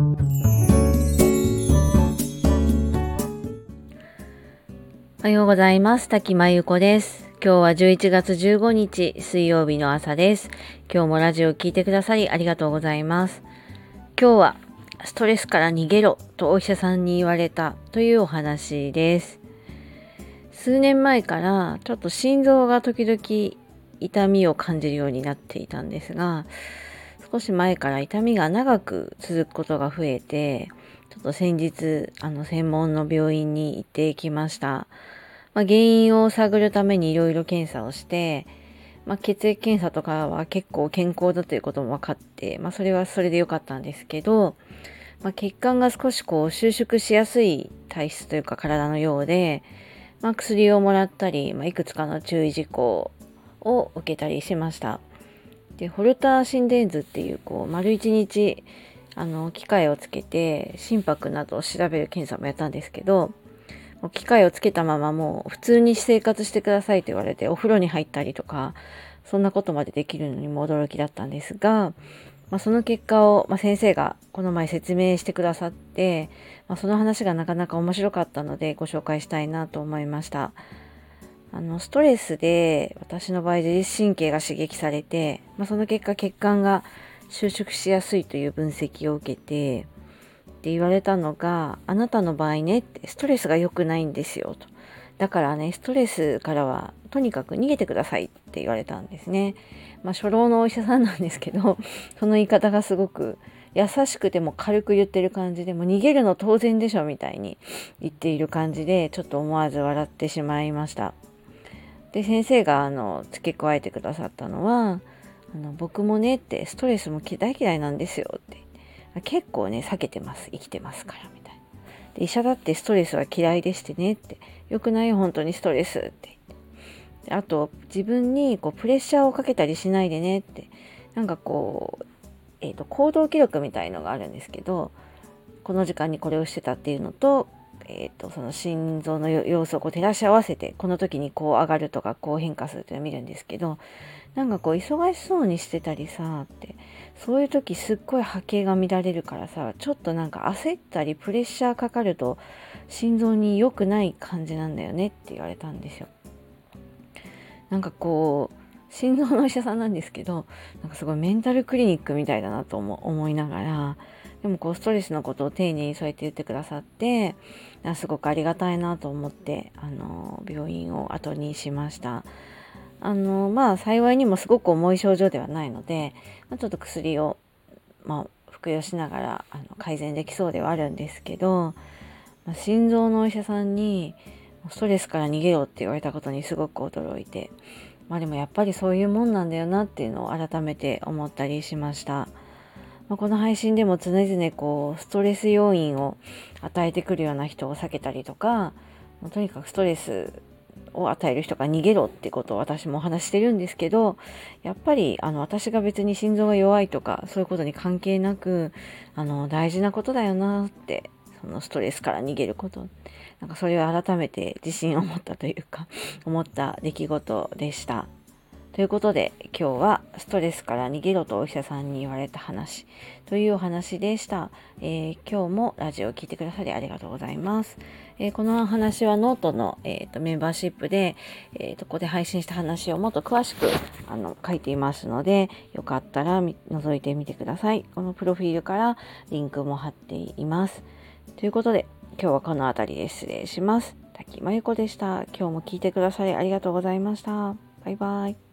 おはようございます。滝真由子です。今日は11月15日水曜日の朝です。今日もラジオを聴いてくださりありがとうございます。今日はストレスから逃げろとお医者さんに言われたというお話です。数年前からちょっと心臓が時々痛みを感じるようになっていたんですが、少し前から痛みが長く続くことが増えて、ちょっと先日、あの、専門の病院に行ってきました。まあ、原因を探るためにいろいろ検査をして、まあ、血液検査とかは結構健康だということも分かって、まあ、それはそれで良かったんですけど、まあ、血管が少しこう収縮しやすい体質というか体のようで、まあ、薬をもらったり、まあ、いくつかの注意事項を受けたりしました。で、ホルター心電図っていう、こう、丸一日、あの、機械をつけて、心拍などを調べる検査もやったんですけど、機械をつけたままもう普通に生活してくださいと言われて、お風呂に入ったりとか、そんなことまでできるのにも驚きだったんですが、まあ、その結果を、まあ、先生がこの前説明してくださって、まあ、その話がなかなか面白かったのでご紹介したいなと思いました。あの、ストレスで私の場合自律神経が刺激されて、まあ、その結果血管が収縮しやすいという分析を受けて、って言われたのが、あなたの場合ねって、ストレスが良くないんですよ、と。だからね、ストレスからはとにかく逃げてくださいって言われたんですね。まあ、初老のお医者さんなんですけど、その言い方がすごく優しくても軽く言ってる感じで、もう逃げるの当然でしょみたいに言っている感じで、ちょっと思わず笑ってしまいました。で、先生があの付け加えてくださったのは、あの僕もねってストレスも大嫌いなんですよって。結構ね避けてます。生きてますからみたいな。で医者だってストレスは嫌いでしてねって。よくない本当にストレスって。あと自分にこうプレッシャーをかけたりしないでねって。なんかこう、えーと、行動記録みたいのがあるんですけどこの時間にこれをしてたっていうのと,、えーとその心臓の様子をこう照らし合わせてこの時にこう上がるとかこう変化するっていうのを見るんですけどなんかこう忙しそうにしてたりさってそういう時すっごい波形が乱れるからさちょっとなんか焦ったりプレッシャーかかると心臓に良くない感じなんだよねって言われたんですよ。なんかこう心臓のお医者さんなんですけどなんかすごいメンタルクリニックみたいだなと思いながらでもこうストレスのことを丁寧にそうやって言ってくださってすごくありがたいなと思ってあの病院を後にしました。あのまあ幸いにもすごく重い症状ではないので、まあ、ちょっと薬を、まあ、服用しながらあの改善できそうではあるんですけど、まあ、心臓のお医者さんにストレスから逃げろって言われたことにすごく驚いてまあでもやっぱりそういうもんなんだよなっていうのを改めて思ったりしました。まあ、この配信でも常々こうストレス要因を与えてくるような人を避けたりとか、まあ、とにかくストレスを与える人が逃げろってことを私もお話してるんですけど、やっぱりあの私が別に心臓が弱いとかそういうことに関係なく、あの大事なことだよなって、そのストレスから逃げること。なんかそれを改めて自信を持ったというか、思った出来事でした。ということで今日はストレスから逃げろとお医者さんに言われた話というお話でした。えー、今日もラジオを聴いてくださりありがとうございます。えー、この話はノートの、えーと、メンバーシップで、えーと、ここで配信した話をもっと詳しくあの書いていますのでよかったら覗いてみてください。このプロフィールからリンクも貼っています。ということで今日はこの辺りで失礼します。滝真由子でした。今日も聞いてくださりありがとうございました。バイバイ。